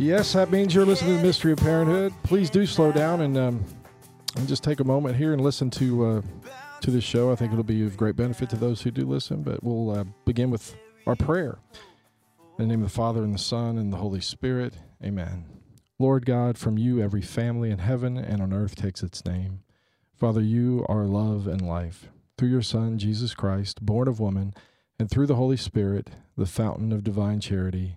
Yes, that means you're listening to the Mystery of Parenthood. Please do slow down and um, and just take a moment here and listen to uh, to this show. I think it'll be of great benefit to those who do listen. But we'll uh, begin with our prayer. In the name of the Father and the Son and the Holy Spirit. Amen. Lord God, from you every family in heaven and on earth takes its name. Father, you are love and life. Through your Son, Jesus Christ, born of woman, and through the Holy Spirit, the fountain of divine charity,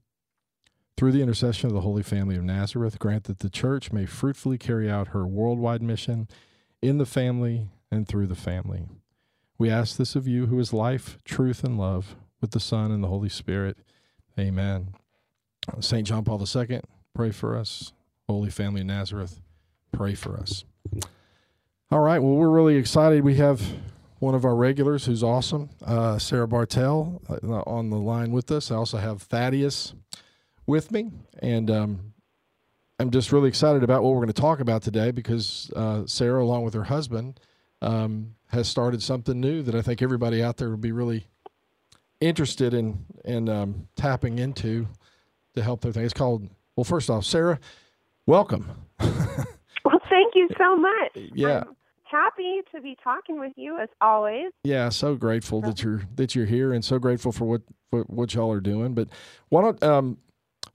Through the intercession of the Holy Family of Nazareth, grant that the Church may fruitfully carry out her worldwide mission in the family and through the family. We ask this of you, who is life, truth, and love, with the Son and the Holy Spirit. Amen. St. John Paul II, pray for us. Holy Family of Nazareth, pray for us. All right, well, we're really excited. We have one of our regulars who's awesome, uh, Sarah Bartel, uh, on the line with us. I also have Thaddeus with me, and um, I'm just really excited about what we're going to talk about today because uh, Sarah, along with her husband, um, has started something new that I think everybody out there will be really interested in in um, tapping into to help their thing. It's called well, first off, Sarah, welcome. well, thank you so much. Yeah. I'm happy to be talking with you as always. Yeah, so grateful that you're that you're here, and so grateful for what what, what y'all are doing. But why don't um,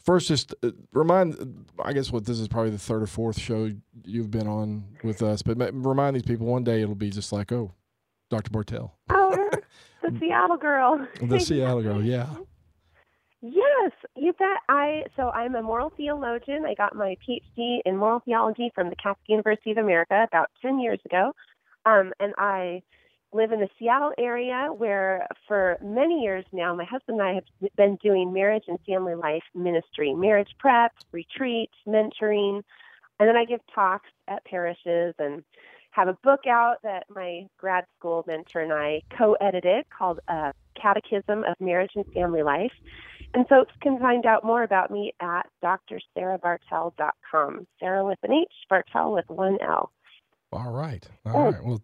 first just uh, remind i guess what this is probably the third or fourth show you've been on with us but remind these people one day it'll be just like oh dr bartel. Oh the seattle girl. The seattle girl yeah. Yes you bet. I so i'm a moral theologian. I got my phd in moral theology from the catholic university of america about 10 years ago. Um, and i live in the Seattle area where for many years now my husband and I have been doing marriage and family life ministry, marriage prep, retreats, mentoring, and then I give talks at parishes and have a book out that my grad school mentor and I co-edited called uh, Catechism of Marriage and Family Life. And folks can find out more about me at drsarahbartel.com. Sarah with an H, Bartel with one L. All right. All right. Well,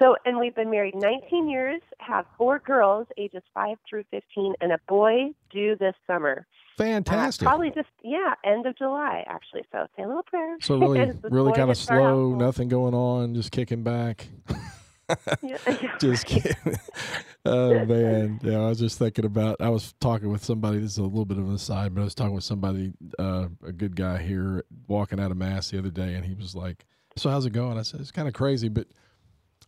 so, and we've been married 19 years, have four girls, ages 5 through 15, and a boy due this summer. Fantastic. Uh, probably just, yeah, end of July, actually. So, say a little prayer. So, really, really kind of slow, nothing going on, just kicking back. just kidding. oh man, yeah. I was just thinking about. I was talking with somebody. This is a little bit of an aside, but I was talking with somebody, uh, a good guy here, walking out of mass the other day, and he was like, "So how's it going?" I said, "It's kind of crazy, but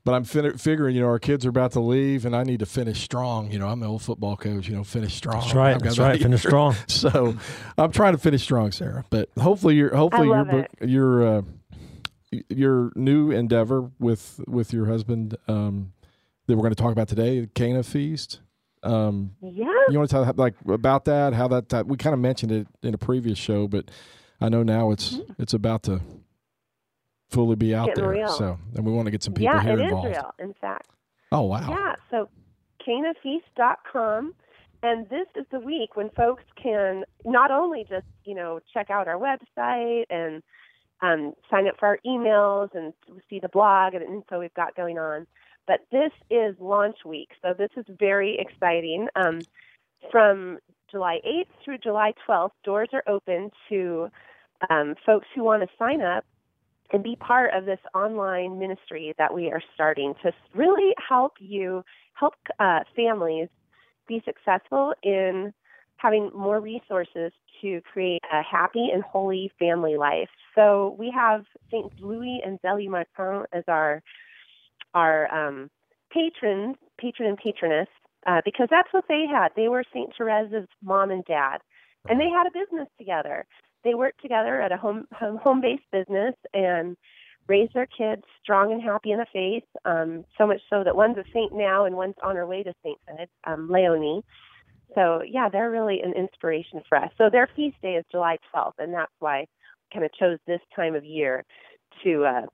but I'm fin- figuring, you know, our kids are about to leave, and I need to finish strong. You know, I'm an old football coach. You know, finish strong. That's right. That's right. Finish strong. so, I'm trying to finish strong, Sarah. But hopefully, your hopefully your book, your uh, your new endeavor with with your husband um, that we're going to talk about today, Cana Feast. Um, yeah. You want to tell like about that? How that, that we kind of mentioned it in a previous show, but I know now it's mm-hmm. it's about to fully be out there. Real. So, and we want to get some people yeah, here involved. Yeah, it is real. In fact. Oh wow. Yeah. So, canafeast.com, and this is the week when folks can not only just you know check out our website and um, sign up for our emails and see the blog and info we've got going on, but this is launch week, so this is very exciting. Um, from July 8th through July 12th, doors are open to um, folks who want to sign up and be part of this online ministry that we are starting to really help you help uh, families be successful in having more resources to create a happy and holy family life. So we have Saint Louis and Zélie Martin as our our um, patrons, patron and patroness, uh, because that's what they had. They were Saint Therese's mom and dad, and they had a business together. They worked together at a home home, home based business and raised their kids strong and happy in the faith. Um, so much so that one's a saint now and one's on her way to sainthood, um, Leonie. So yeah, they're really an inspiration for us. So their feast day is July 12th, and that's why I kind of chose this time of year to uh,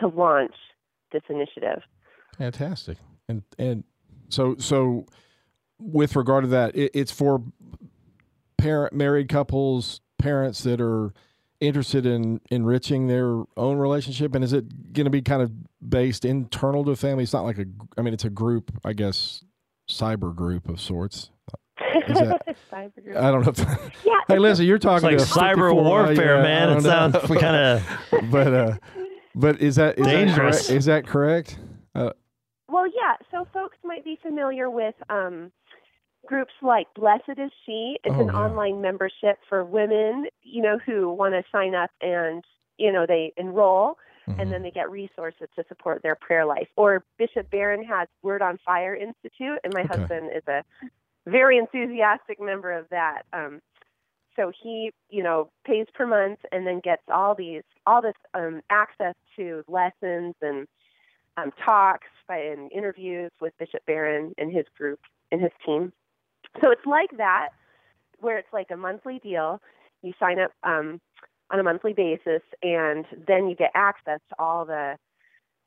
to launch this initiative. Fantastic, and and so so with regard to that, it, it's for parent married couples, parents that are interested in enriching their own relationship, and is it going to be kind of based internal to a family? It's not like a, I mean, it's a group, I guess, cyber group of sorts. That, I don't know. If, yeah, hey, listen, you're talking it's like cyber warfare, yeah, man. It sounds kind of. but uh, but is that is dangerous? That is that correct? Uh, well, yeah. So folks might be familiar with um, groups like Blessed is She. It's oh, an yeah. online membership for women, you know, who want to sign up and you know they enroll. Mm-hmm. and then they get resources to support their prayer life. Or Bishop Barron has Word on Fire Institute, and my okay. husband is a very enthusiastic member of that. Um, so he, you know, pays per month and then gets all these, all this um, access to lessons and um, talks by, and interviews with Bishop Barron and his group and his team. So it's like that, where it's like a monthly deal. You sign up um, on a monthly basis, and then you get access to all the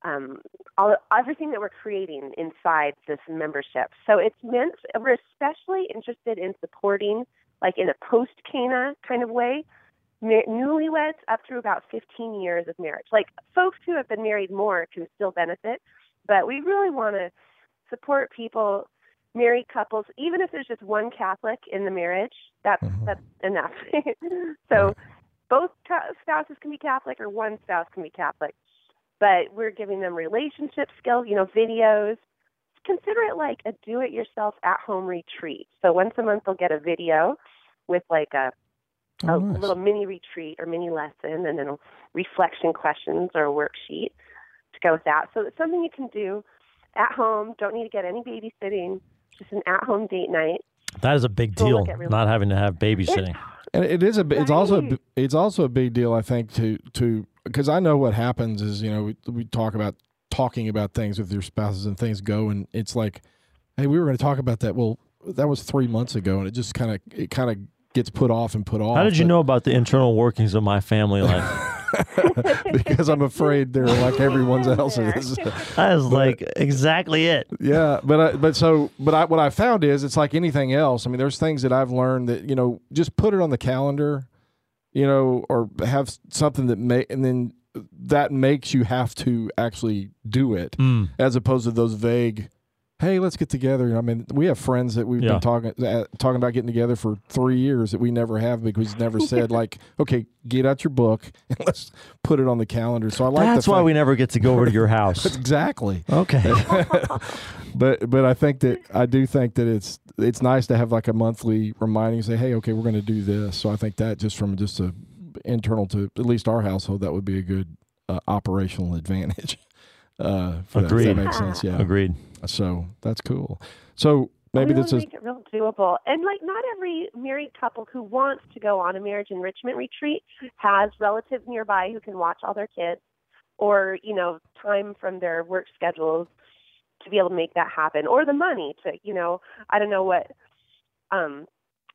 um, all, everything that we're creating inside this membership. So it's meant, we're especially interested in supporting, like in a post Cana kind of way, newlyweds up through about 15 years of marriage. Like folks who have been married more can still benefit, but we really want to support people, married couples, even if there's just one Catholic in the marriage. That's mm-hmm. that's enough. so both spouses can be Catholic, or one spouse can be Catholic but we're giving them relationship skills, you know, videos. Consider it like a do it yourself at home retreat. So once a month they'll get a video with like a oh, a nice. little mini retreat or mini lesson and then reflection questions or a worksheet to go with that. So it's something you can do at home. Don't need to get any babysitting. Just an at home date night. That is a big deal. Not having to have babysitting. It's, and it is a. It's right. also. It's also a big deal. I think to to because I know what happens is you know we, we talk about talking about things with your spouses and things go and it's like, hey, we were going to talk about that. Well, that was three months ago, and it just kind of it kind of gets put off and put off. How did you know about the internal workings of my family life? because I'm afraid they're like everyone else is. That is but, like exactly it. Yeah, but I, but so but I, what I found is it's like anything else. I mean, there's things that I've learned that you know just put it on the calendar, you know, or have something that may and then that makes you have to actually do it mm. as opposed to those vague hey, let's get together. I mean, we have friends that we've yeah. been talking uh, talking about getting together for three years that we never have because we've never said like, okay, get out your book and let's put it on the calendar. So I like that's why we never get to go over to your house. exactly. Okay. but but I think that I do think that it's it's nice to have like a monthly reminding. Say, hey, okay, we're going to do this. So I think that just from just a internal to at least our household, that would be a good uh, operational advantage. Uh, Agreed. That, that makes sense. Yeah. Agreed. So that's cool. So maybe really this is it real doable. And like, not every married couple who wants to go on a marriage enrichment retreat has relatives nearby who can watch all their kids, or you know, time from their work schedules to be able to make that happen, or the money to, you know, I don't know what um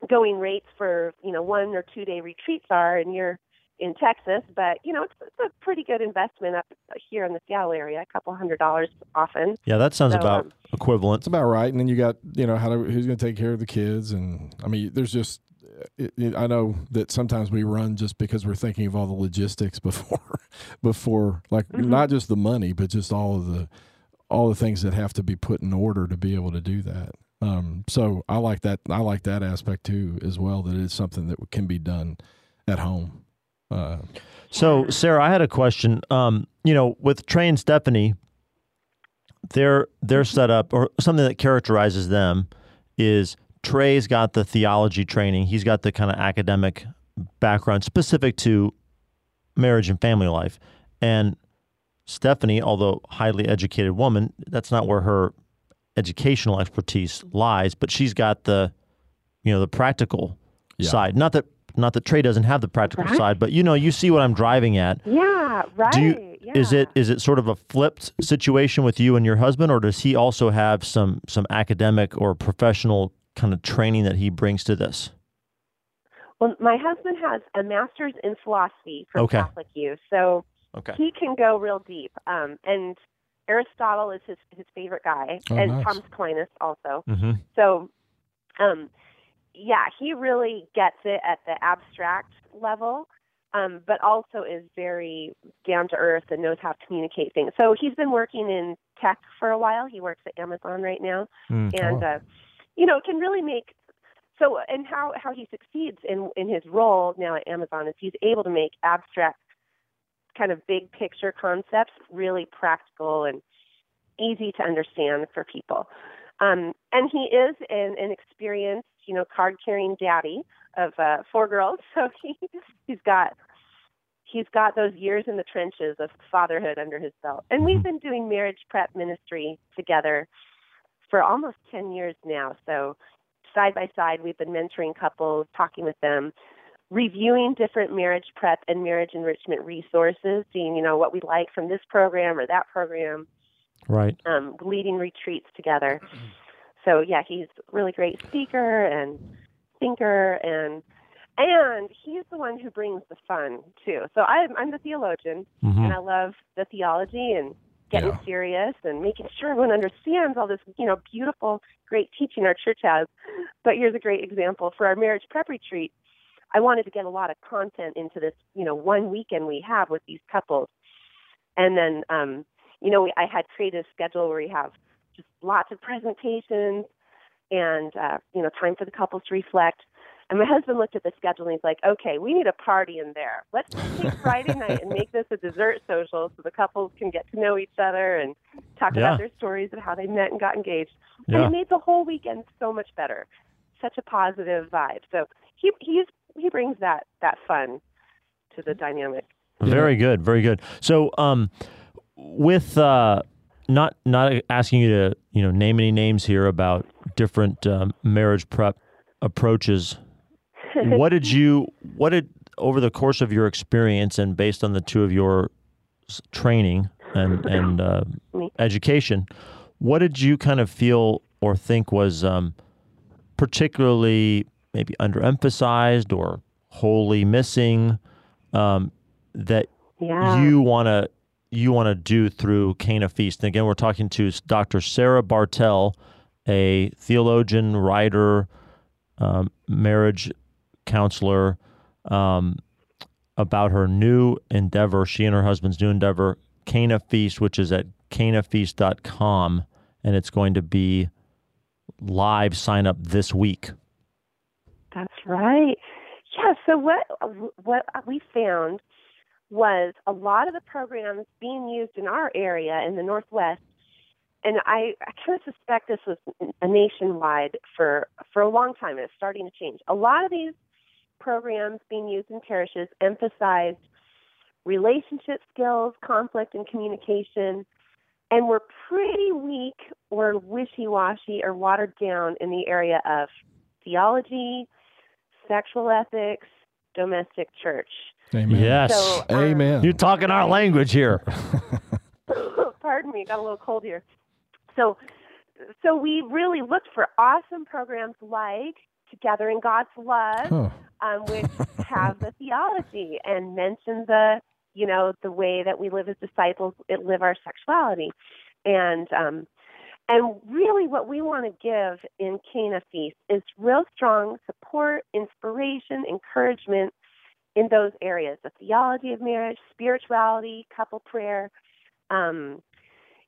going rates for you know one or two day retreats are, and you're in Texas, but you know it's, it's a pretty good investment up here in the Seattle area, a couple hundred dollars often. Yeah, that sounds so, about um, equivalent. It's about right. And then you got you know how to, who's going to take care of the kids, and I mean there's just it, it, I know that sometimes we run just because we're thinking of all the logistics before before like mm-hmm. not just the money, but just all of the all the things that have to be put in order to be able to do that. Um, so I like that. I like that aspect too, as well. That it's something that can be done at home. Uh, so, Sarah, I had a question. Um, you know, with Trey and Stephanie, their their setup or something that characterizes them is Trey's got the theology training. He's got the kind of academic background specific to marriage and family life. And Stephanie, although highly educated woman, that's not where her educational expertise lies, but she's got the you know, the practical Yeah. side. Not that not that Trey doesn't have the practical Right. side, but you know, you see what I'm driving at. Yeah, right. Do you, yeah. is it is it sort of a flipped situation with you and your husband, or does he also have some some academic or professional kind of training that he brings to this? Well, my husband has a master's in philosophy from Okay. Catholic U, so Okay. he can go real deep. Um, and Aristotle is his his favorite guy, Oh, and nice. Thomas Aquinas also. Mm-hmm. So, um, yeah, he really gets it at the abstract level, um, but also is very down to earth and knows how to communicate things. So he's been working in tech for a while. He works at Amazon right now, Mm. and Oh. uh, you know can really make so and how how he succeeds in in his role now at Amazon is he's able to make abstract kind of big picture concepts really practical and easy to understand for people. Um, and he is an, an experienced, you know, card carrying daddy of uh, four girls, so he he's got he's got those years in the trenches of fatherhood under his belt. And we've been doing marriage prep ministry together for almost 10 years now. So side by side, we've been mentoring couples, talking with them, reviewing different marriage prep and marriage enrichment resources, seeing, you know, what we like from this program or that program, Right. um, leading retreats together. So yeah, he's a really great speaker and thinker and and he's the one who brings the fun too. So I'm I'm the theologian Mhm. and I love the theology and getting Yeah. serious and making sure everyone understands all this, you know, beautiful, great teaching our church has. But here's a great example for our marriage prep retreat. I wanted to get a lot of content into this, you know, one weekend we have with these couples. And then, um, you know, we, I had created a schedule where we have just lots of presentations and, uh, you know, time for the couples to reflect. And my husband looked at the schedule and he's like, okay, we need a party in there. Let's take Friday night and make this a dessert social so the couples can get to know each other and talk Yeah. about their stories of how they met and got engaged. And Yeah. it made the whole weekend so much better. Such a positive vibe. So he he's he brings that that fun to the dynamic. Very good. Very good. So, um, with uh, not not asking you to you know name any names here about different um, marriage prep approaches. what did you what did over the course of your experience and based on the two of your training and and uh, education, what did you kind of feel or think was um, particularly maybe underemphasized or wholly missing um, that Yeah. you want to you want to do through Cana Feast. And again, we're talking to Dr. Sarah Bartel, a theologian, writer, um, marriage counselor, um, about her new endeavor. She and her husband's new endeavor, Cana Feast, which is at canafeast.com, and it's going to be live sign up this week. That's right. Yeah. So what what we found was a lot of the programs being used in our area in the Northwest, and I, I kind of suspect this was a nationwide for for a long time, and it's starting to change. A lot of these programs being used in parishes emphasized relationship skills, conflict and communication, and were pretty weak or wishy-washy or watered down in the area of theology, sexual ethics, domestic church. Amen. Yes. So, um, Amen. You're talking our language here. pardon me, got a little cold here. So, so we really looked for awesome programs like Together in God's Love, Huh. um, which have the theology and mention the, you know, the way that we live as disciples, live our sexuality, and um, and really what we want to give in Cana Feast is real strong support, inspiration, encouragement in those areas: the theology of marriage, spirituality, couple prayer. Um,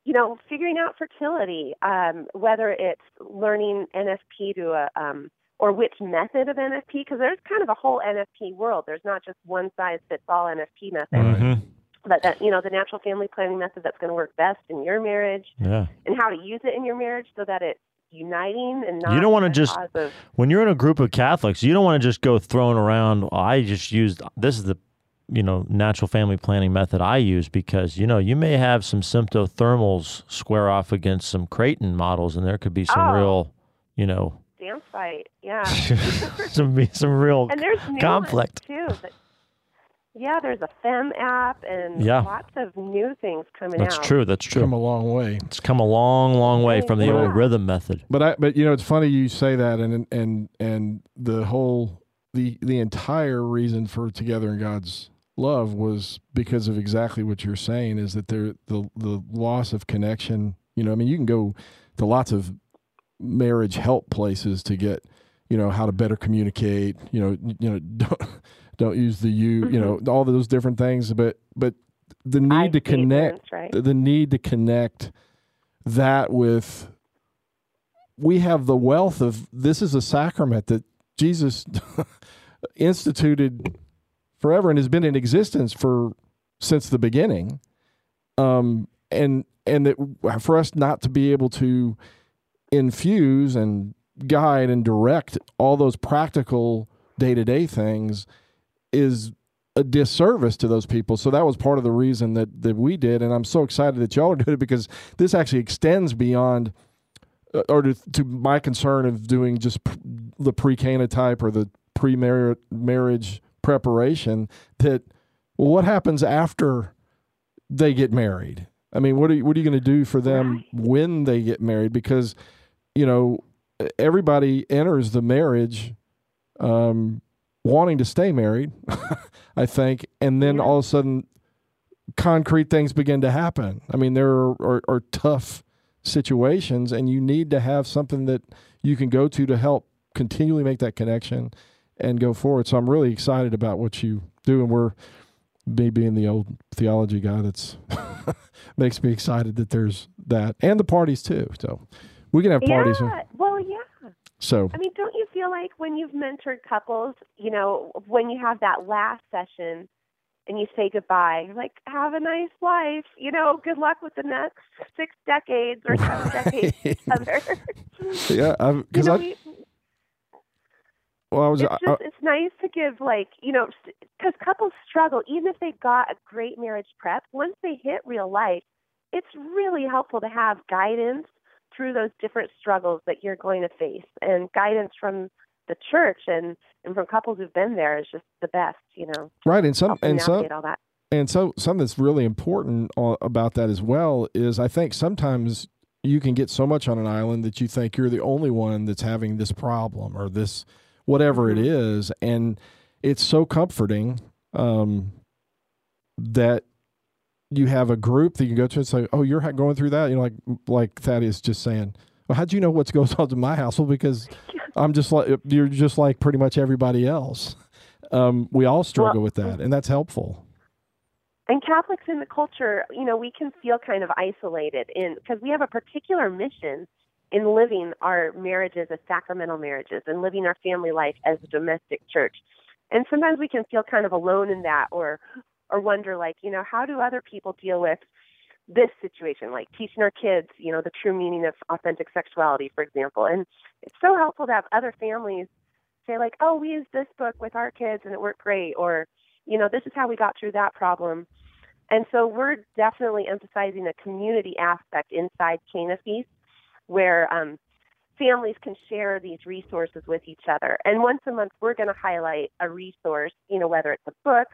you know, figuring out fertility, um, whether it's learning NFP to a um, or which method of NFP, because there's kind of a whole NFP world. There's not just one size fits all NFP method, Mhm. But that you know the natural family planning method that's going to work best in your marriage, Yeah. and how to use it in your marriage so that it's uniting and not You don't wanna just- of- when you're in a group of Catholics, you don't want to just go throwing around. "Oh, I just used this is the you know natural family planning method I use because you know you may have some symptothermals square off against some Creighton models, and there could be some Oh. real you know dance fight. Yeah. some some real and there's conflict. too. That, yeah, there's a Femm app and Yeah. lots of new things coming out. That's true. That's true. Come a long way. It's come a long, long way from the Yeah. old rhythm method. But I, but you know, it's funny you say that, and and and the whole the the entire reason for Together in God's Love was because of exactly what you're saying is that there the the loss of connection. You know, I mean, you can go to lots of marriage help places to get you know how to better communicate. You know, you know don't don't use the you. You know, all those different things. But but the Mm-hmm. I need to connect right? the, the need to connect that with we have the wealth of this is a sacrament that Jesus instituted forever and has been in existence for since the beginning um and and that for us not to be able to infuse and guide and direct all those practical day-to-day things is a disservice to those people. So that was part of the reason that that we did, and I'm so excited that y'all are doing it because this actually extends beyond, uh, or to, to my concern of doing just pr- the pre-Cana type or the pre-marriage preparation. That well, what happens after they get married? I mean, what are you, what are you going to do for them when they get married? Because you know everybody enters the marriage um, wanting to stay married, I think, and then all of a sudden, concrete things begin to happen. I mean, there are, are, are tough situations, and you need to have something that you can go to to help continually make that connection and go forward. So I'm really excited about what you do, and we're me being the old theology guy that's makes me excited that there's that and the parties too. So we can have parties. Yeah. Well, yeah. So I mean, don't you feel like when you've mentored couples, you know, when you have that last session and you say goodbye, like, have a nice life, you know, good luck with the next six decades or seven decades together. yeah, because I, we, well, I was it's I, just it's nice to give like you know because couples struggle even if they got a great marriage prep once they hit real life it's really helpful to have guidance through those different struggles that you're going to face. And guidance from the church and and from couples who've been there is just the best you know. Right, and some and some all that. and so something that's really important about that as well is I think sometimes you can get so much on an island that you think you're the only one that's having this problem or this whatever it Mhm. is, and it's so comforting um, that you have a group that you can go to and say, "Oh, you're going through that." You know, like like Thaddeus just saying, "Well, how do you know what's goes on in my household? Because I'm just like you're just like pretty much everybody else. Um, we all struggle with that, and that's helpful. and Catholics in the culture, you know, we can feel kind of isolated in because we have a particular mission in living our marriages as sacramental marriages and living our family life as a domestic church. And sometimes we can feel kind of alone in that or or wonder like, you know, how do other people deal with this situation, like teaching our kids, you know, the true meaning of authentic sexuality, for example. And it's so helpful to have other families say like, oh, we used this book with our kids and it worked great, or you know, this is how we got through that problem. And so we're definitely emphasizing a community aspect inside Feast where um, families can share these resources with each other. And once a month, we're going to highlight a resource, you know, whether it's a book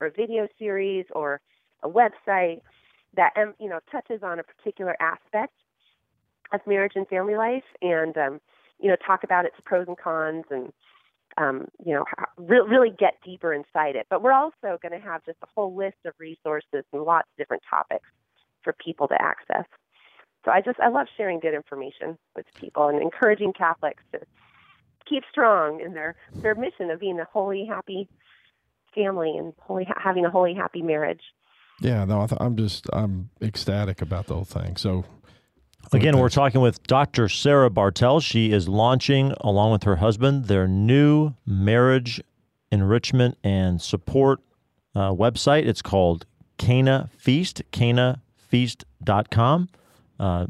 or a video series or a website that, um, you know, touches on a particular aspect of marriage and family life and, um, you know, talk about its pros and cons and um, you know, re- really get deeper inside it. But we're also going to have just a whole list of resources and lots of different topics for people to access. So I just I love sharing good information with people and encouraging Catholics to keep strong in their their mission of being a holy, happy family and holy having a holy, happy marriage. Yeah, no, I th- I'm just I'm ecstatic about the whole thing. So Again, we're talking with Dr. Sarah Bartel. She is launching, along with her husband, their new marriage enrichment and support uh, website. It's called Cana Feast, canafeast.com. Uh,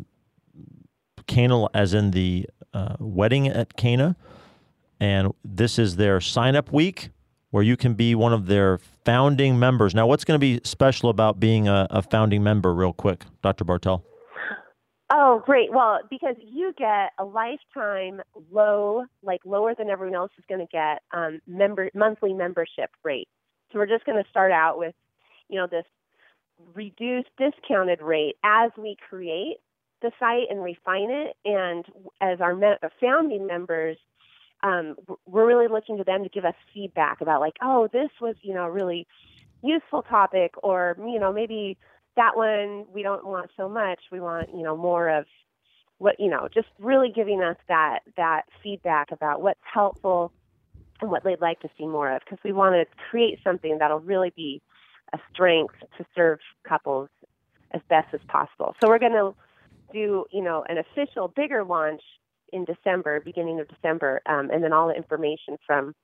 Cana, as in the uh, wedding at Cana, and this is their sign up week where you can be one of their founding members. Now, what's going to be special about being a, a founding member, real quick, Dr. Bartel? Oh, great. Well, because you get a lifetime low, like lower than everyone else is going to get, um, member monthly membership rate. So we're just going to start out with, you know, this reduced discounted rate as we create the site and refine it. And as our me- founding members, um, we're really looking to them to give us feedback about like, oh, this was, you know, really useful topic, or you know, maybe that one we don't want so much. We want, you know, more of what, you know, just really giving us that that feedback about what's helpful and what they'd like to see more of, because we want to create something that'll really be a strength to serve couples as best as possible. So we're going to do, you know, an official bigger launch in December, beginning of December, um, and then all the information from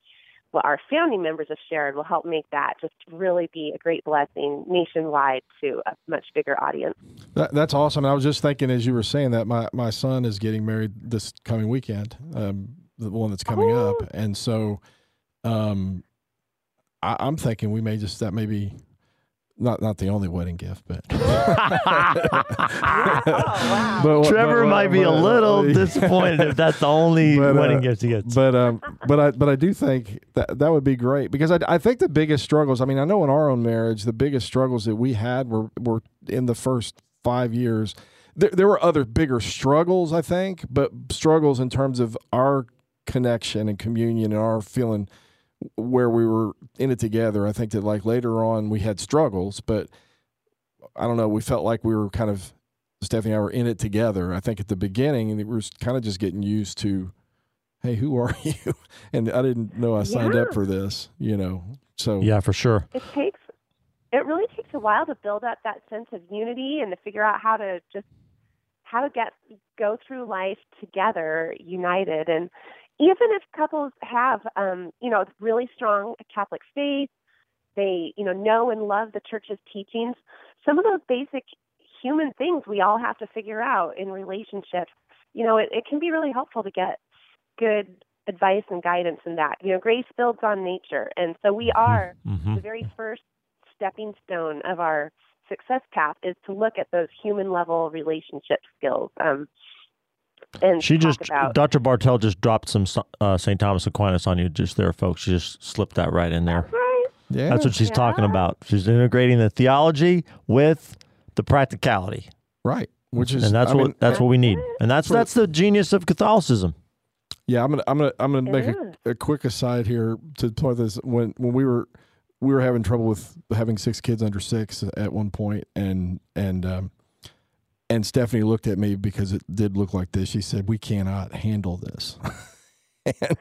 what our founding members have shared will help make that just really be a great blessing nationwide to a much bigger audience. That, that's awesome. I was just thinking as you were saying that my, my son is getting married this coming weekend, um, the one that's coming up, and so um, I, I'm thinking we may just that may be not not the only wedding gift, but oh, wow. but Trevor but, might be but, a little disappointed if that's the only uh, wedding gift he gets. But um, but I but I do think that that would be great because I, I think the biggest struggles. I mean, I know in our own marriage, the biggest struggles that we had were were in the first five years. There, there were other bigger struggles, I think, but struggles in terms of our connection and communion and our feeling where we were in it together. I think that like later on we had struggles, but I don't know. We felt like we were kind of Stephanie and I were in it together. I think at the beginning we were kind of just getting used to, hey, who are you? And I didn't know I signed yeah. up for this, you know. So yeah, for sure. It takes it really takes a while to build up that sense of unity and to figure out how to just how to get go through life together united and even if couples have, um, you know, really strong Catholic faith, they, you know, know and love the church's teachings. Some of those basic human things we all have to figure out in relationships. You know, it, it can be really helpful to get good advice and guidance in that. You know, grace builds on nature, and so we mm-hmm. are mm-hmm. the very first stepping stone of our success path is to look at those human level relationship skills. Um, and she just about, Dr. Bartel just dropped some uh, St. Thomas Aquinas on you just there, folks. She just slipped that right in there. That's right. Yeah. That's what she's yeah. talking about. She's integrating the theology with the practicality. Right. Which is and that's I what mean, that's what we need. And that's that's the genius of Catholicism. Yeah, I'm gonna I'm gonna I'm gonna make a, a, quick aside here to point this when when we were we were having trouble with having six kids under six at one point and and um, and Stephanie looked at me because it did look like this. She said, "We cannot handle this." and,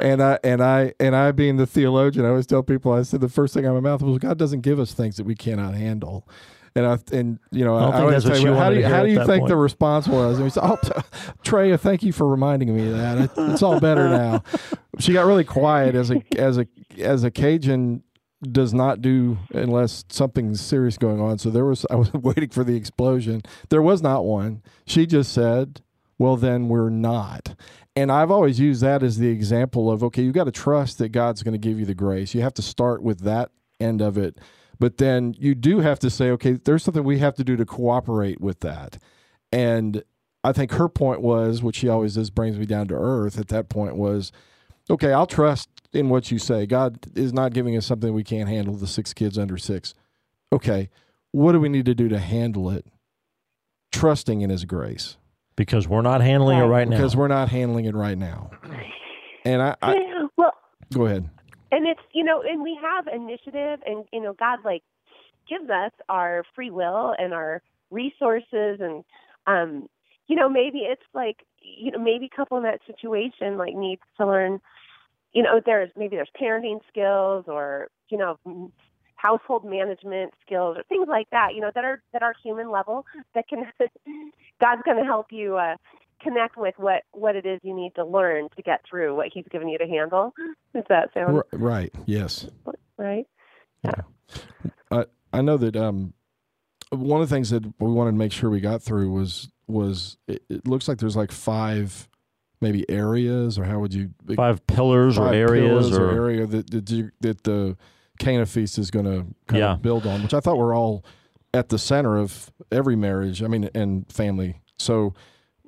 and I and I and I being the theologian, I always tell people, I said the first thing out of my mouth was, "God doesn't give us things that we cannot handle." And I and you know, I, I always say, well, how do you, how do you think point. the response was? And we said, "Oh, Trey, thank you for reminding me of that. it's all better now." she got really quiet as a as a as a Cajun does not do unless something's serious going on. So there was I was waiting for the explosion. There was not one. She just said, "Well, then we're not." And I've always used that as the example of okay, you've got to trust that God's going to give you the grace. You have to start with that end of it. But then you do have to say, okay, there's something we have to do to cooperate with that. And I think her point was, which she always does, brings me down to earth at that point was, okay, I'll trust in what you say. God is not giving us something we can't handle, the six kids under six. Okay, what do we need to do to handle it? Trusting in His grace. Because we're not handling it right now. Because we're not handling it right now. And I, I well, go ahead. And it's you know, and we have initiative, and you know, God like gives us our free will and our resources, and um, you know, maybe it's like you know, maybe a couple in that situation like needs to learn you know, there's maybe there's parenting skills or you know household management skills or things like that. You know, that are that are human level that can God's going to help you uh, connect with what what it is you need to learn to get through what He's given you to handle. Does that sound right? Yes. Right. Yeah. I I know that um one of the things that we wanted to make sure we got through was was it, it looks like there's like five maybe areas or how would you five pillars five or areas pillars or, area that that, you, that the Cana feast is going to kind Yeah. of build on, which I thought were all at the center of every marriage. I mean, and family. So,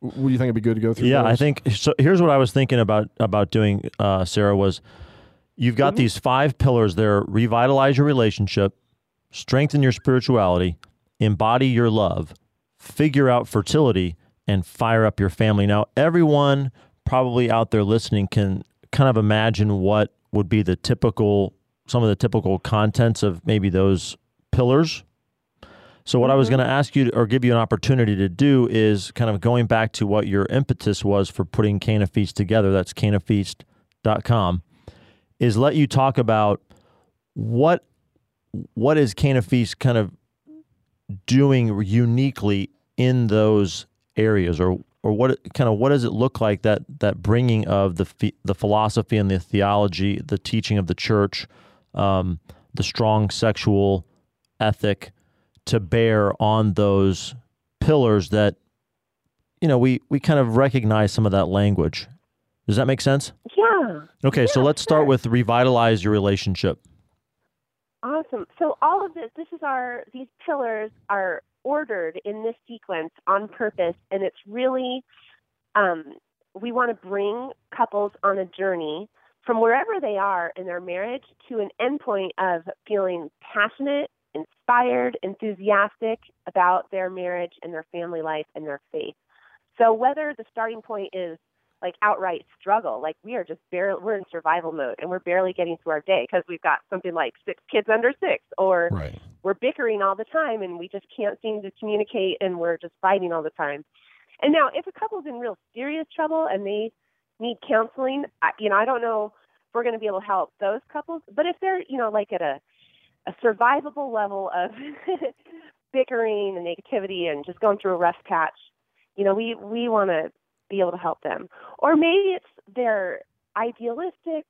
what do you think it'd be good to go through? yeah i think so here's what i was thinking about about doing uh, sarah was you've got these five pillars there revitalize your relationship strengthen your spirituality embody your love figure out fertility and fire up your family now everyone probably out there listening can kind of imagine what would be the typical some of the typical contents of maybe those pillars so what I was mm-hmm. going to ask you to, or give you an opportunity to do is kind of going back to what your impetus was for putting Cana Feast together. That's canafeast.com. Is let you talk about what what is Cana Feast kind of doing uniquely in those areas, or or what kind of what does it look like that that bringing of the the philosophy and the theology, the teaching of the church, um, the strong sexual ethic to bear on those pillars that you know we we kind of recognize some of that language does that make sense Yeah. okay so let's start sure. with revitalize your relationship Awesome. So all of this, this is our these pillars are ordered in this sequence on purpose, and it's really um, we want to bring couples on a journey from wherever they are in their marriage to an endpoint of feeling passionate, inspired, enthusiastic about their marriage and their family life and their faith. So whether the starting point is like outright struggle. Like we are just barely we're in survival mode and we're barely getting through our day because we've got something like six kids under six, or right. We're bickering all the time and we just can't seem to communicate and we're just fighting all the time. And now, if a couple's in real serious trouble and they need counseling, I, you know, I don't know if we're going to be able to help those couples. But if they're, you know, like at a a survivable level of bickering and negativity and just going through a rough patch, you know, we we want to be able to help them. Or maybe it's they're idealistic,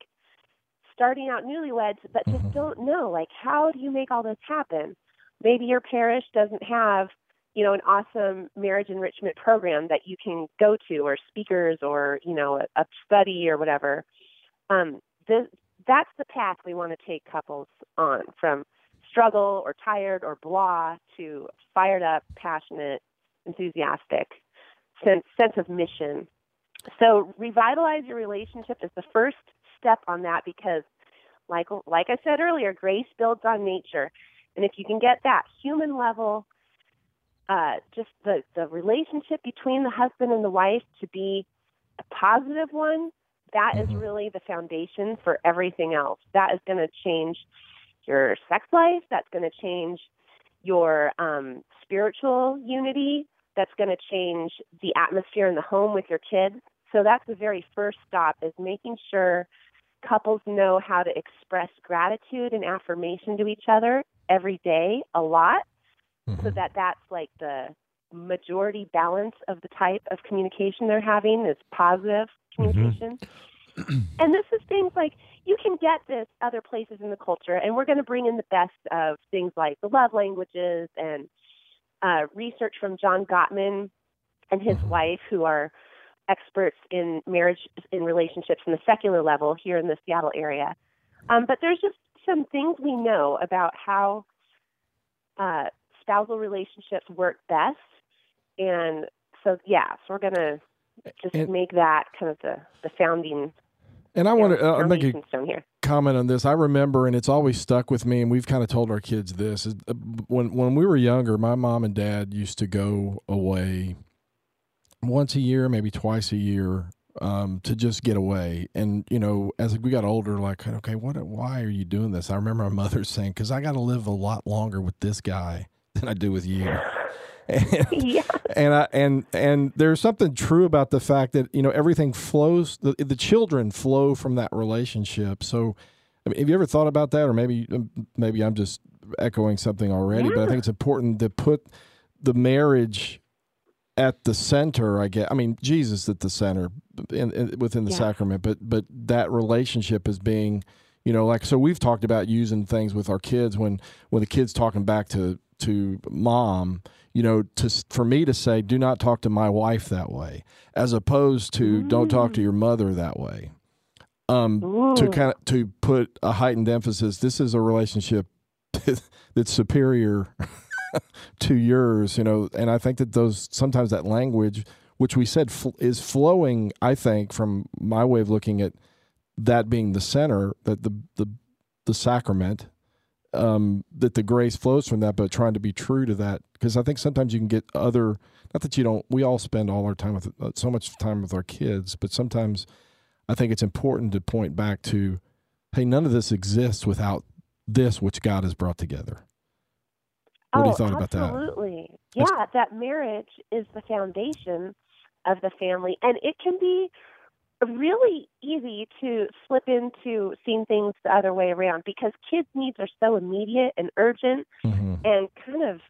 starting out newlyweds, but just Mhm. don't know like how do you make all this happen? Maybe your parish doesn't have, you know, an awesome marriage enrichment program that you can go to, or speakers, or you know, a, a study or whatever. Um, this, that's the path we want to take couples on from struggle or tired or blah to fired up, passionate, enthusiastic sense sense of mission. So revitalize your relationship is the first step on that because like like I said earlier, grace builds on nature. And if you can get that human level uh, just the, the relationship between the husband and the wife to be a positive one, that is Mhm. really the foundation for everything else. That is going to change your sex life. That's going to change your um, spiritual unity. That's going to change the atmosphere in the home with your kids. So that's the very first stop is making sure couples know how to express gratitude and affirmation to each other every day a lot so Mhm. that that's like the majority balance of the type of communication they're having is positive communication. and this is things like you can get this other places in the culture, and we're going to bring in the best of things like the love languages and uh, research from John Gottman and his Mhm. wife, who are experts in marriage in relationships in the secular level here in the Seattle area. Um, but there's just some things we know about how uh, spousal relationships work best, and so yeah, so we're gonna just And- make that kind of the the founding. And I want to uh, make a comment on this. I remember, and it's always stuck with me. And we've kind of told our kids this: is uh, when when we were younger, my mom and dad used to go away once a year, maybe twice a year, um, to just get away. And you know, as we got older, like, okay, what? Why are you doing this? I remember my mother saying, "Because I got to live a lot longer with this guy than I do with you." And, yeah, and I and and there's something true about the fact that you know everything flows. The the children flow from that relationship. So, I mean, have you ever thought about that, or maybe maybe I'm just echoing something already? But I think it's important to put the marriage at the center. I get. I mean, Jesus at the center in, in, within the Yeah. sacrament, but but that relationship is being. You know, like so we've talked about using things with our kids when when the kids talking back to to mom, you know, to for me to say, do not talk to my wife that way, as opposed to mm. don't talk to your mother that way. Um, to kind of to put a heightened emphasis. This is a relationship that's superior to yours, you know, and I think that those sometimes that language, which we said fl- is flowing, I think, from my way of looking at that being the center, that the the the sacrament, um, that the grace flows from that, but trying to be true to that, because I think sometimes you can get other. Not that you don't. We all spend all our time with uh, so much time with our kids, but sometimes I think it's important to point back to, hey, none of this exists without this which God has brought together. What oh, do you thought about that? Absolutely. Yeah, that marriage is the foundation of the family. And it can be really easy to slip into seeing things the other way around because kids' needs are so immediate and urgent mm-hmm. and kind of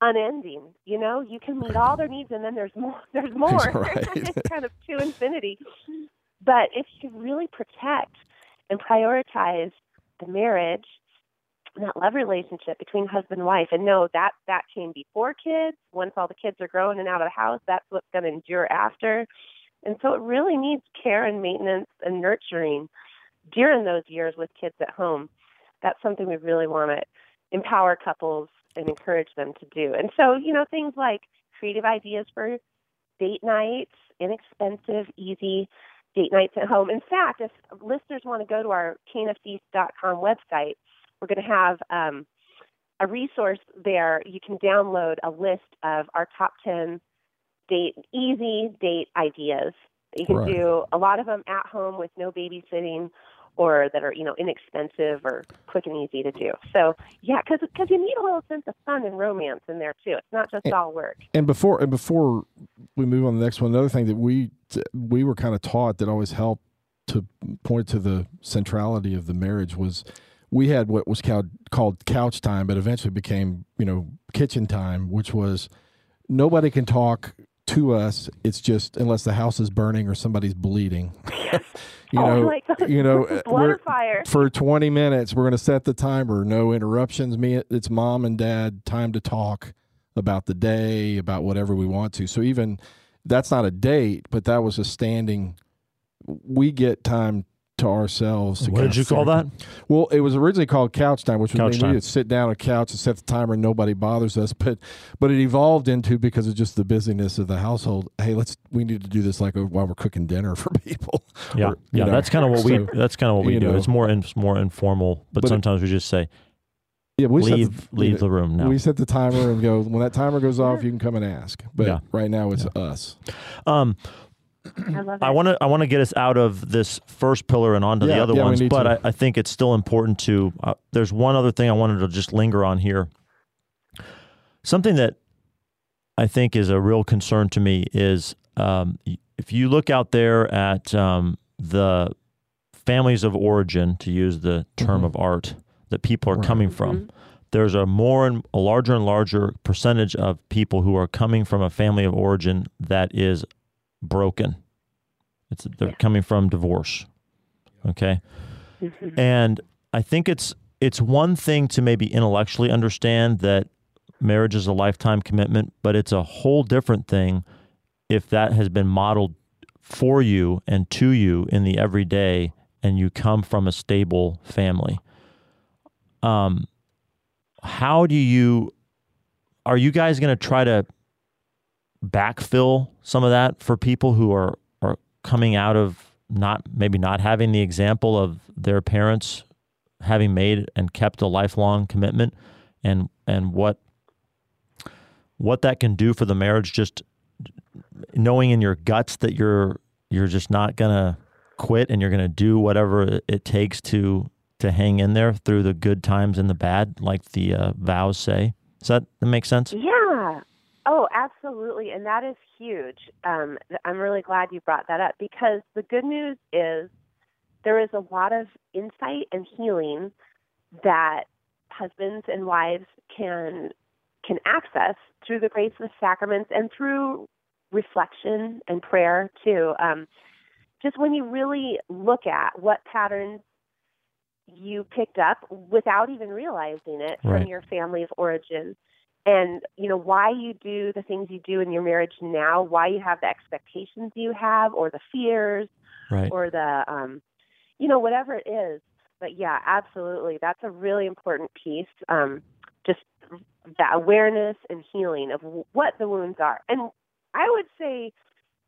unending. You know, you can meet all their needs and then there's more there's more. Right. it's kind of to infinity. But if you really protect and prioritize the marriage that love relationship between husband and wife. And no that that came before kids. Once all the kids are grown and out of the house that's what's going to endure after. And so it really needs care and maintenance and nurturing during those years with kids at home. That's something we really want to empower couples and encourage them to do. And so you know things like creative ideas for date nights inexpensive easy date nights at home. In fact if listeners want to go to our canafeast.com website we're going to have um, a resource there. You can download a list of our top 10 date, easy date ideas. You can right. do a lot of them at home with no babysitting or that are, you know, inexpensive or quick and easy to do. So, yeah, because because you need a little sense of fun and romance in there too. It's not just and, all work. And before and before we move on to the next one, another thing that we we were kind of taught that always helped to point to the centrality of the marriage was we had what was called called couch time, but eventually became you know kitchen time, which was nobody can talk to us. It's just unless the house is burning or somebody's bleeding. you oh know, you know, for twenty minutes we're going to set the timer. No interruptions. Me, it's mom and dad time to talk about the day, about whatever we want to. So even that's not a date, but that was a standing. We get time to ourselves. To what did you call that? Well, it was originally called couch time, which was we would sit down on a couch and set the timer, and nobody bothers us. But but it evolved into because of just the busyness of the household. Hey, let's we need to do this like while we're cooking dinner for people. Yeah, or, yeah, know, that's kind of what so, we that's kind of what we do. Know, it's more in, more informal, but, but sometimes it, we just say. Yeah, we leave the, leave the room now. We set the timer and go when that timer goes off, you can come and ask. But yeah. right now it's yeah. us. Um, I love it. I want to I want to get us out of this first pillar and onto yeah, the other yeah, ones, but I, I, think it's still important to. Uh, there's one other thing I wanted to just linger on here. Something that I think is a real concern to me is um, if you look out there at um, the families of origin, to use the term mm-hmm. of art that people are right. coming from. Mm-hmm. There's a more and a larger and larger percentage of people who are coming from a family of origin that is broken. It's they're yeah. coming from divorce. Okay. Mm-hmm. And I think it's it's one thing to maybe intellectually understand that marriage is a lifetime commitment, but it's a whole different thing if that has been modeled for you and to you in the everyday and you come from a stable family. Um how do you are you guys going to try to backfill some of that for people who are are coming out of not maybe not having the example of their parents having made and kept a lifelong commitment and and what what that can do for the marriage just knowing in your guts that you're you're just not going to quit and you're going to do whatever it takes to to hang in there through the good times and the bad like the uh, vows say. Does that, that make sense? Yeah Oh, absolutely. And that is huge. Um, I'm really glad you brought that up because the good news is there is a lot of insight and healing that husbands and wives can can access through the grace of the sacraments and through reflection and prayer too. Um, just when you really look at what patterns you picked up without even realizing it right. from your family of origin and you know why you do the things you do in your marriage now, why you have the expectations you have, or the fears, Right. or the um, you know whatever it is. But yeah, absolutely, that's a really important piece. Um, just that awareness and healing of what the wounds are, and I would say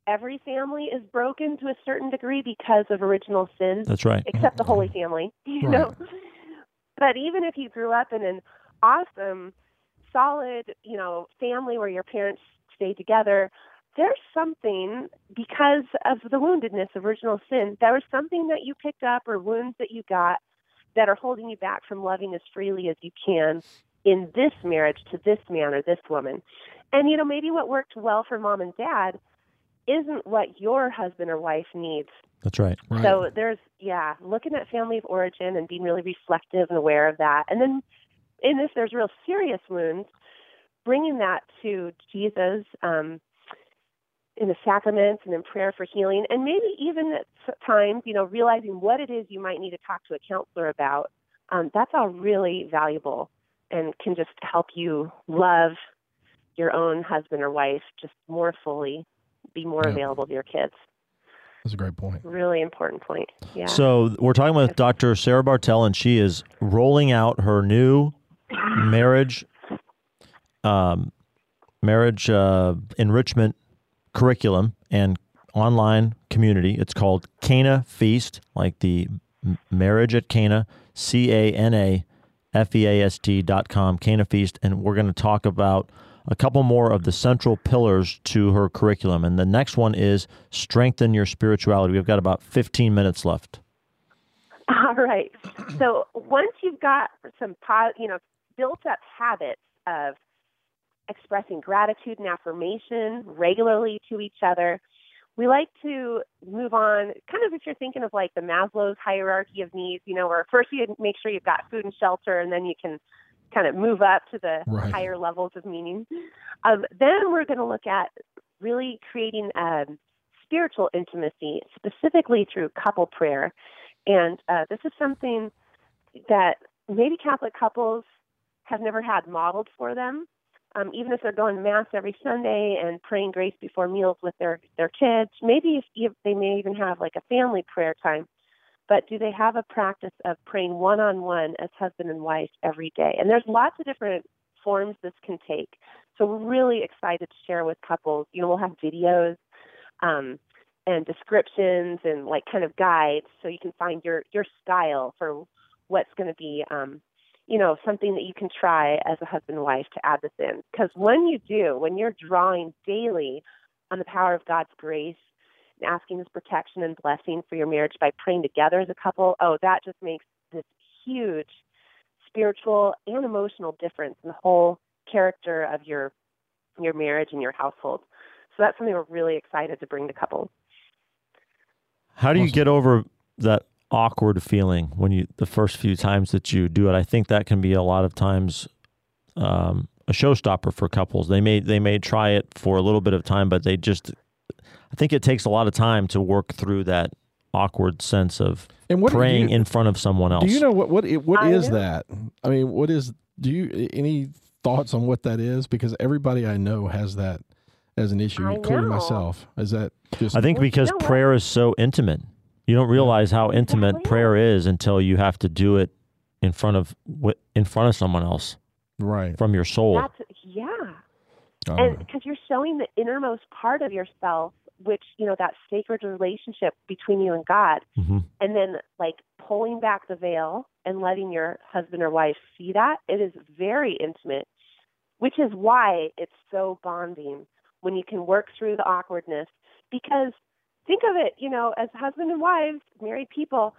every family is broken to a certain degree because of original sin, That's right. except the Holy Family, you Right. know. But even if you grew up in an awesome, solid, you know, family where your parents stayed together, there's something because of the woundedness of original sin. There was something that you picked up or wounds that you got that are holding you back from loving as freely as you can in this marriage to this man or this woman. And you know, maybe what worked well for mom and dad isn't what your husband or wife needs That's right. Right. so there's yeah, looking at family of origin and being really reflective and aware of that. And then in this there's real serious wounds, bringing that to Jesus um, in the sacraments and in prayer for healing, and maybe even at times, you know, realizing what it is you might need to talk to a counselor about. Um, that's all really valuable and can just help you love your own husband or wife just more fully, be more Yeah. available to your kids. That's a great point. Really important point. Yeah. So we're talking with Dr. Sarah Bartel, and she is rolling out her new marriage, um, marriage uh, enrichment curriculum and online community. It's called Cana Feast, like the marriage at Cana, C A N A F E A S T dot com, Cana Feast, and we're going to talk about a couple more of the central pillars to her curriculum. And the next one is strengthen your spirituality. We've got about 15 minutes left. All right. So once you've got some, you know, built up habits of expressing gratitude and affirmation regularly to each other, we like to move on. Kind of if you're thinking of like the Maslow's hierarchy of needs, you know, where first you make sure you've got food and shelter, and then you can kind of move up to the Right. higher levels of meaning. Um, then we're going to look at really creating um, spiritual intimacy, specifically through couple prayer. And uh, this is something that maybe Catholic couples have never had modeled for them. Um, even if they're going to mass every Sunday and praying grace before meals with their their kids, maybe if, if they may even have like a family prayer time. But do they have a practice of praying one on one as husband and wife every day? And there's lots of different forms this can take. So we're really excited to share with couples. You know, we'll have videos um, and descriptions and like kind of guides so you can find your your style for what's going to be um, you know something that you can try as a husband and wife to add this in. Because when you do when you're drawing daily on the power of god's grace and asking his protection and blessing for your marriage by praying together as a couple oh that just makes this huge spiritual and emotional difference in the whole character of your your marriage and your household. So that's something we're really excited to bring to couples. How do you Awesome. get over that awkward feeling when you the first few times that you do it? I think that can be a lot of times um, a showstopper for couples. They may they may try it for a little bit of time, but they just I think it takes a lot of time to work through that awkward sense of And what praying you, in front of someone else. Do you know what what it, what I is know. that? I mean, what is? Do you any thoughts on what that is? Because everybody I know has that as an issue, I including know. myself. Is that just? I think because prayer is so intimate. You don't realize how intimate Exactly. prayer is until you have to do it in front of in front of someone else. Right. from your soul. that's yeah. Oh, and because you're showing the innermost part of yourself which you know that sacred relationship between you and god. Hmm and then like pulling back the veil and letting your husband or wife see that it is very intimate which is why it's so bonding when you can work through the awkwardness. Because think of it you know as husband and wives married people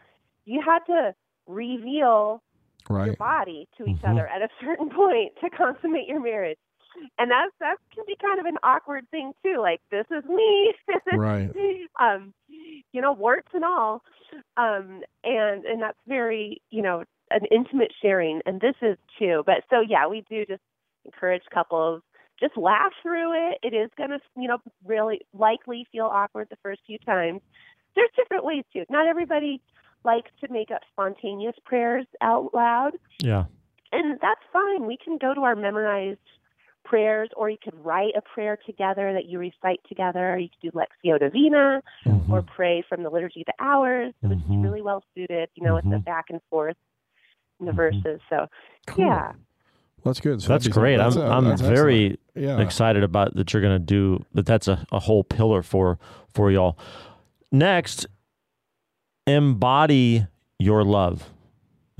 you had to reveal your body to each Mhm. other at a certain point to consummate your marriage. And that's that can be kind of an awkward thing too. Like this is me. Right. um, you know, warts and all. Um, and and that's very, you know, an intimate sharing and this is too. But so yeah, we do just encourage couples just laugh through it. It is going to, you know, really likely feel awkward the first few times. There's different ways too. Not everybody likes to make up spontaneous prayers out loud Yeah. and that's fine. We can go to our memorized prayers, or you could write a prayer together that you recite together. You could do Lectio Divina Mhm. or pray from the Liturgy of the Hours, which Mhm. is really well suited, you know, with the Mhm. back and forth in the Mhm. verses. So, Cool. yeah. Well, that's good. So That's that'd be- great. I'm that's, uh, I'm that's very yeah. excited about that you're going to do that. That's a, a whole pillar for for y'all. Next, embody your love.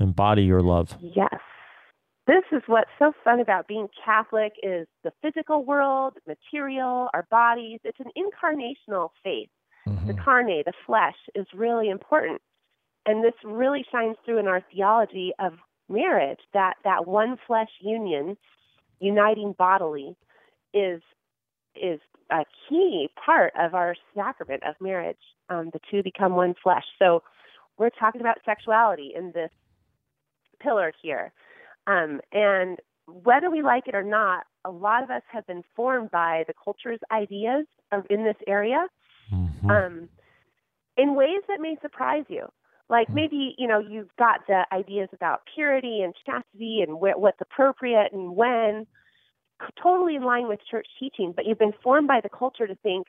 Embody your love. Yes. This is what's so fun about being Catholic is the physical world, material, our bodies. It's an incarnational faith. The Mhm. carne, the flesh, is really important. And this really shines through in our theology of marriage, that, that one flesh union, uniting bodily, is is a key part of our sacrament of marriage. Um, the two become one flesh. So we're talking about sexuality in this pillar here. Um, and whether we like it or not, a lot of us have been formed by the culture's ideas of, in this area Mhm. um, in ways that may surprise you. Like Hmm. maybe you know you've got the ideas about purity and chastity and wh- what's appropriate and when, totally in line with church teaching. But you've been formed by the culture to think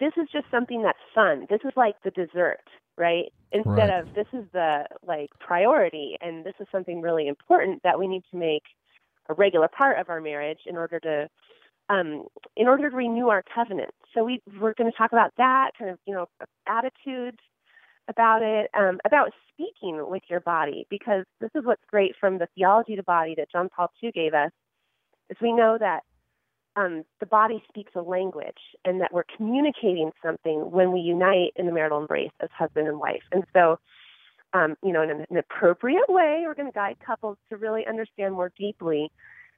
this is just something that's fun. This is like the dessert, right? Instead Right. of this is the like priority, and this is something really important that we need to make a regular part of our marriage in order to um, in order to renew our covenant. So we we're going to talk about that kind of you know attitudes about it, um, about speaking with your body, because this is what's great from the theology of the body that John Paul II gave us, is we know that um, the body speaks a language and that we're communicating something when we unite in the marital embrace as husband and wife. And so, um, you know, in an, an appropriate way, we're going to guide couples to really understand more deeply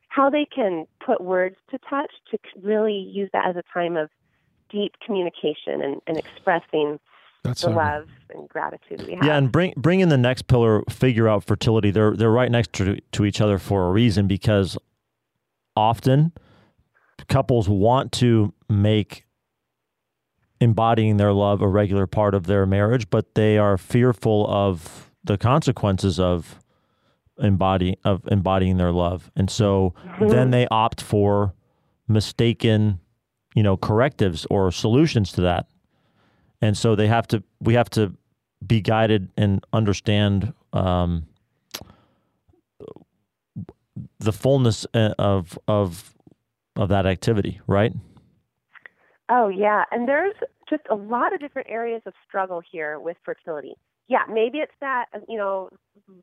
how they can put words to touch to really use that as a time of deep communication and, and expressing That's the uh, love and gratitude we have. Yeah, and bring bring in the next pillar. Figure out fertility. They're they're right next to to each other for a reason because often couples want to make embodying their love a regular part of their marriage, but they are fearful of the consequences of embody of embodying their love, and so then they opt for mistaken, you know, correctives or solutions to that. And so they have to. We have to be guided and understand um, the fullness uh, of of of that activity, right? Oh, yeah. And there's just a lot of different areas of struggle here with fertility. Yeah, maybe it's that, uh, you know,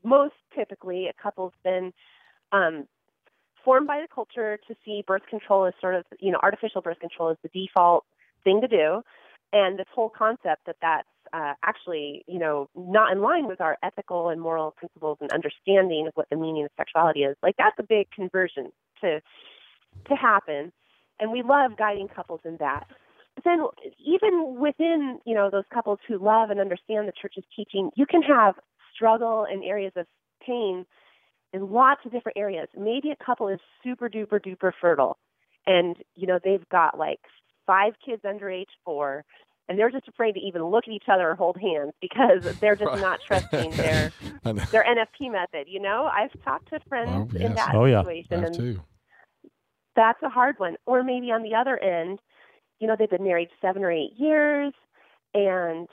most typically a couple's been um, formed by the culture to see birth control as sort of, you know, artificial birth control as the default thing to do. And this whole concept that that's uh, actually, you know, not in line with our ethical and moral principles and understanding of what the meaning of sexuality is. Like that's a big conversion to to happen and we love guiding couples in that. But then, even within you know those couples who love and understand the church's teaching, you can have struggle and areas of pain in lots of different areas. Maybe a couple is super duper duper fertile, and you know they've got like five kids under age four, and they're just afraid to even look at each other or hold hands because they're just Right. not trusting their their NFP method. You know, I've talked to friends Oh, in that Oh, yeah. situation, I have and too. that's a hard one. Or maybe on the other end, you know, they've been married seven or eight years and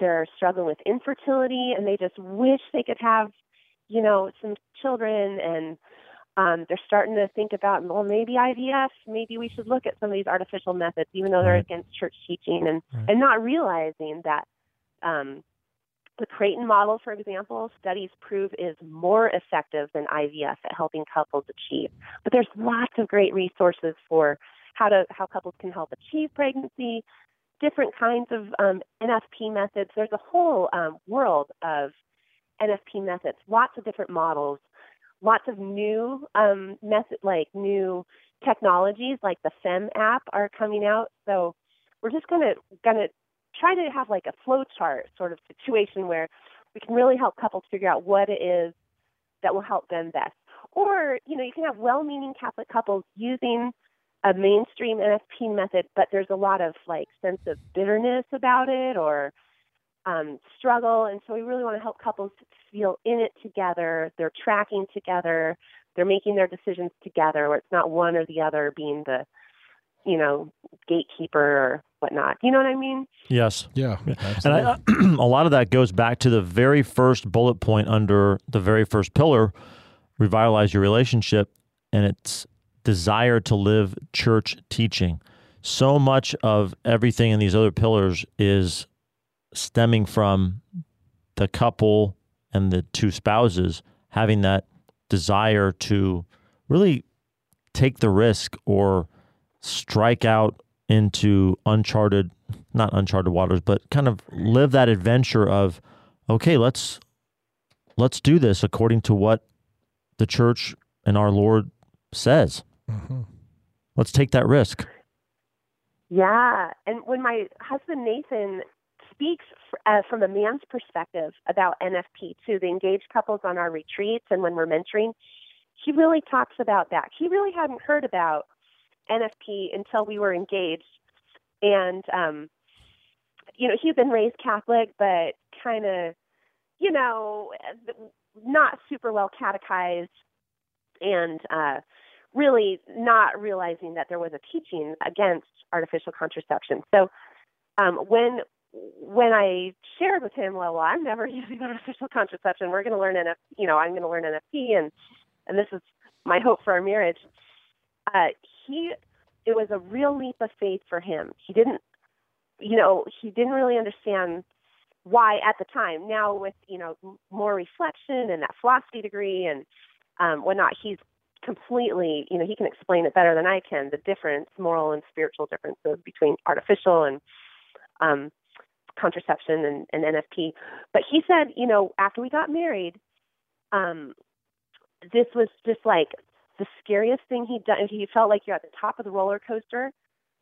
they're struggling with infertility and they just wish they could have, you know, some children and um, they're starting to think about, well, maybe IVF, maybe we should look at some of these artificial methods, even though they're Right. against church teaching and, Right. and not realizing that um, the Creighton model, for example, studies prove is more effective than IVF at helping couples achieve. But there's lots of great resources for how to how couples can help achieve pregnancy, different kinds of um, NFP methods. There's a whole um, world of NFP methods, lots of different models, lots of new um, method like new technologies like the Femm app are coming out. So we're just gonna gonna try to have like a flow chart sort of situation where we can really help couples figure out what it is that will help them best. Or, you know, you can have well meaning Catholic couples using a mainstream NFP method, but there's a lot of like sense of bitterness about it or um, struggle. And so we really want to help couples feel in it together. They're tracking together. they're making their decisions together, where it's not one or the other being the, you know, gatekeeper or whatnot. You know what I mean? Yes. Yeah. And I, a lot of that goes back to the very first bullet point under the very first pillar, revitalize your relationship, and it's desire to live church teaching. So much of everything in these other pillars is stemming from the couple and the two spouses having that desire to really take the risk or strike out into uncharted not uncharted waters but kind of live that adventure of okay let's let's do this according to what the church and our lord says. Mm-hmm. let's take that risk. Yeah. And when my husband nathan speaks uh, from a man's perspective about nfp to the engaged couples on our retreats and when we're mentoring. He really talks about that. He really hadn't heard about nfp until we were engaged. And um you know he'd been raised catholic but kind of you know not super well catechized and uh really not realizing that there was a teaching against artificial contraception. So um when when I shared with him, well, well I'm never using artificial contraception. We're going to learn NF, you know, I'm going to learn NFP, and and this is my hope for our marriage. Uh, he, it was a real leap of faith for him. He didn't you know, he didn't really understand why at the time. Now with, you know, more reflection and that philosophy degree and um, whatnot, he's completely, you know, he can explain it better than I can, the difference, moral and spiritual differences between artificial and um, contraception and, and NFP. But he said, you know, after we got married, um, this was just like the scariest thing he'd done. He felt like you're at the top of the roller coaster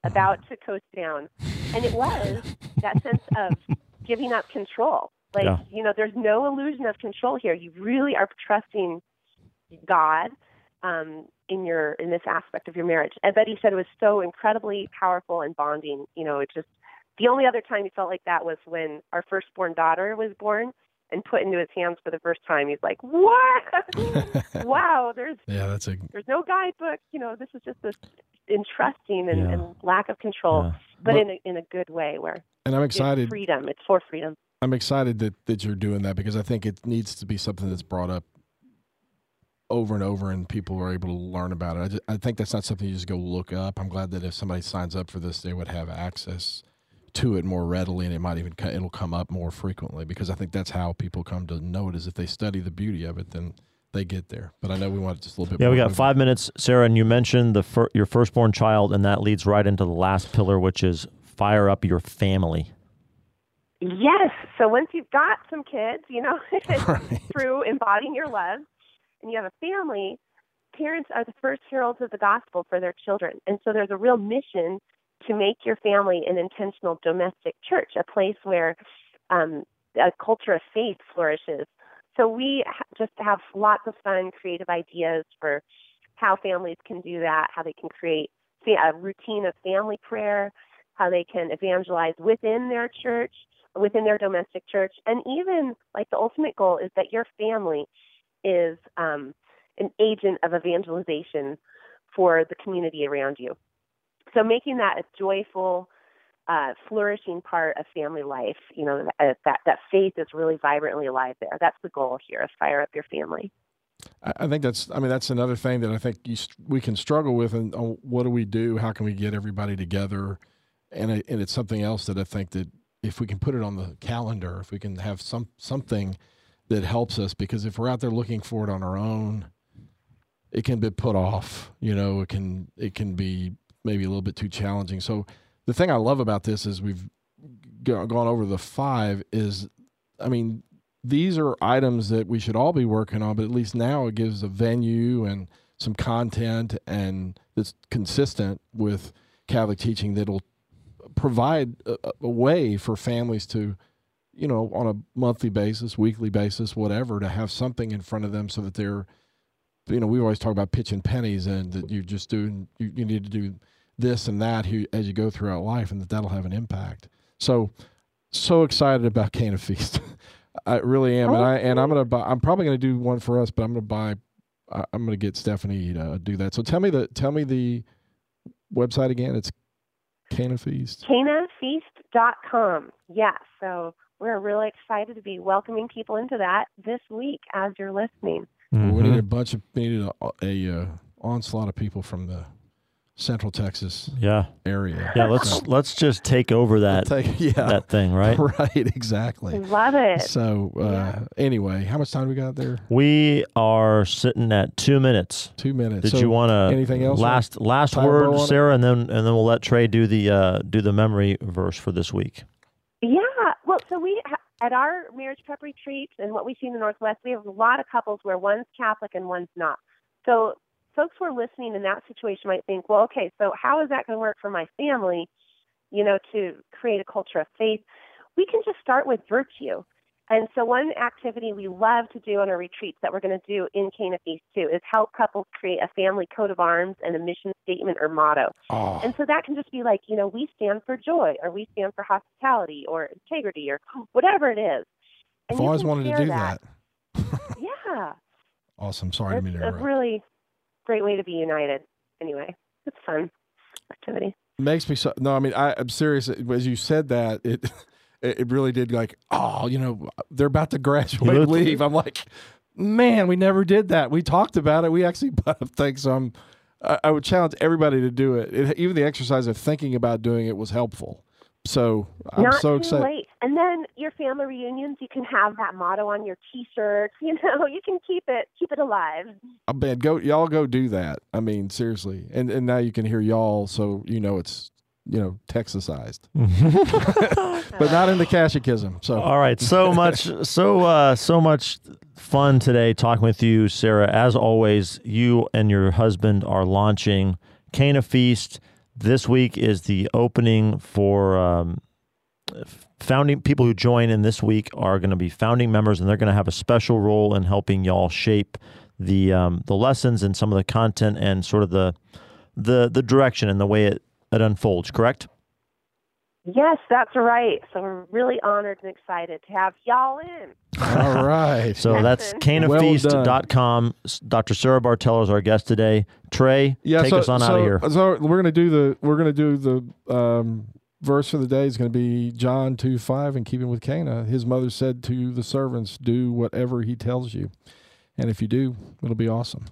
about to coast down. And it was that sense of giving up control. Like, yeah. you know, there's no illusion of control here. You really are trusting God um, in your in this aspect of your marriage. And Betty said it was so incredibly powerful and bonding. You know, it just the only other time he felt like that was when our firstborn daughter was born and put into his hands for the first time. He's like, "What? wow! There's yeah, that's a there's no guidebook. You know, this is just this entrusting and, yeah. and lack of control, yeah. but, but, in a, in a good way where and I'm excited freedom. It's for freedom. I'm excited that that you're doing that because I think it needs to be something that's brought up over and over and people are able to learn about it. I, just, I think that's not something you just go look up. I'm glad that if somebody signs up for this, they would have access to it more readily and it might even it'll come up more frequently because I think that's how people come to know it is if they study the beauty of it then they get there. But I know we want just a little bit. Yeah, we got five minutes, Sarah, and you mentioned the fir- your firstborn child, and that leads right into the last pillar, which is fire up your family. Yes. So once you've got some kids, you know, right. through embodying your love, and you have a family, parents are the first heralds of the gospel for their children, and so there's a real mission to make your family an intentional domestic church, a place where um, a culture of faith flourishes so we just have lots of fun, creative ideas for how families can do that, how they can create a routine of family prayer, how they can evangelize within their church, within their domestic church, and even like the ultimate goal is that your family is um, an agent of evangelization for the community around you. So making that a joyful, uh, flourishing part of family life. You know that, that that faith is really vibrantly alive there. That's the goal here: is fire up your family. I think that's. I mean, that's another thing that I think you, we can struggle with. And uh, what do we do? How can we get everybody together? And and it's something else that I think that if we can put it on the calendar, if we can have some something that helps us, because if we're out there looking for it on our own, it can be put off. You know, it can it can be maybe a little bit too challenging. So the thing I love about this is we've gone over the five is, I mean, these are items that we should all be working on, but at least now it gives a venue and some content and that's consistent with Catholic teaching that'll provide a, a way for families to, you know, on a monthly basis, weekly basis, whatever, to have something in front of them so that they're, you know, we always talk about pitching pennies and that you just do, you, you need to do this and that as you go throughout life, and that that'll have an impact. So, so excited about Cana Feast. I really am, and I and I'm gonna buy. I'm probably gonna do one for us, but I'm gonna buy I, am going to get Stephanie to do that. So tell me the tell me the website again. It's Cana Feast. CanaFeast.com. Yeah. So we're really excited to be welcoming people into that this week as you're listening. Mm-hmm. We need a bunch of we need a, a uh, onslaught of people from the Central Texas yeah area. Yeah, let's so, let's just take over that take, yeah, that thing, right? Right, exactly. Love it. So uh, yeah. anyway, how much time we got there? We are sitting at two minutes. Two minutes. Did so you want to anything else? Last last word, Sarah, and then and then we'll let Trey do the uh, do the memory verse for this week. Yeah. Well, so we at our marriage prep retreats and what we see in the Northwest, we have a lot of couples where one's Catholic and one's not. So folks who are listening in that situation might think, well, okay, so how is that going to work for my family, you know, to create a culture of faith? We can just start with virtue. And so, one activity we love to do on our retreats that we're going to do in Cana Feast too is help couples create a family coat of arms and a mission statement or motto. Oh. And so that can just be like, you know, we stand for joy, or we stand for hospitality, or integrity, or whatever it is. And I've always wanted to do that. that. yeah. Awesome. Sorry it's to interrupt. Really great way to be united. Anyway, it's fun activity. Makes me so. No, I mean, I, I'm serious. As you said that, it it really did like, oh, you know, they're about to graduate, leave. I'm like, man, we never did that. We talked about it. We actually put up things. So I'm, I, I would challenge everybody to do it. it. Even the exercise of thinking about doing it was helpful. So I'm Not so too excited. Late. And then your family reunions, you can have that motto on your T-shirts. You know, you can keep it keep it alive. I bet go y'all go do that. I mean, seriously. And and now you can hear y'all, so you know it's you know Texasized, but not in the catechism. So all right, so much, so uh, so much fun today talking with you, Sarah. As always, you and your husband are launching Cana Feast this week is the opening for um, founding people who join in this week are going to be founding members, and they're going to have a special role in helping y'all shape the um, the lessons and some of the content and sort of the the the direction and the way it, it unfolds. Correct? Yes, that's right. So we're really honored and excited to have y'all in. All right. so that's canafeast.com. Well Dr. Sarah Bartel is our guest today. Trey, yeah, take so, us on so, out of here. So we're gonna do the we're gonna do the um, verse for the day is going to be John 2 5 in keeping with Cana. His mother said to the servants, Do whatever he tells you. And if you do, it'll be awesome.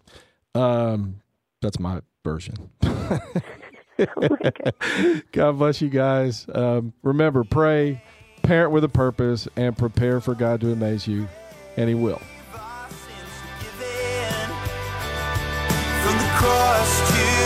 Um, that's my version. God bless you guys. Um, remember, pray, parent with a purpose, and prepare for God to amaze you, and He will. From the cross to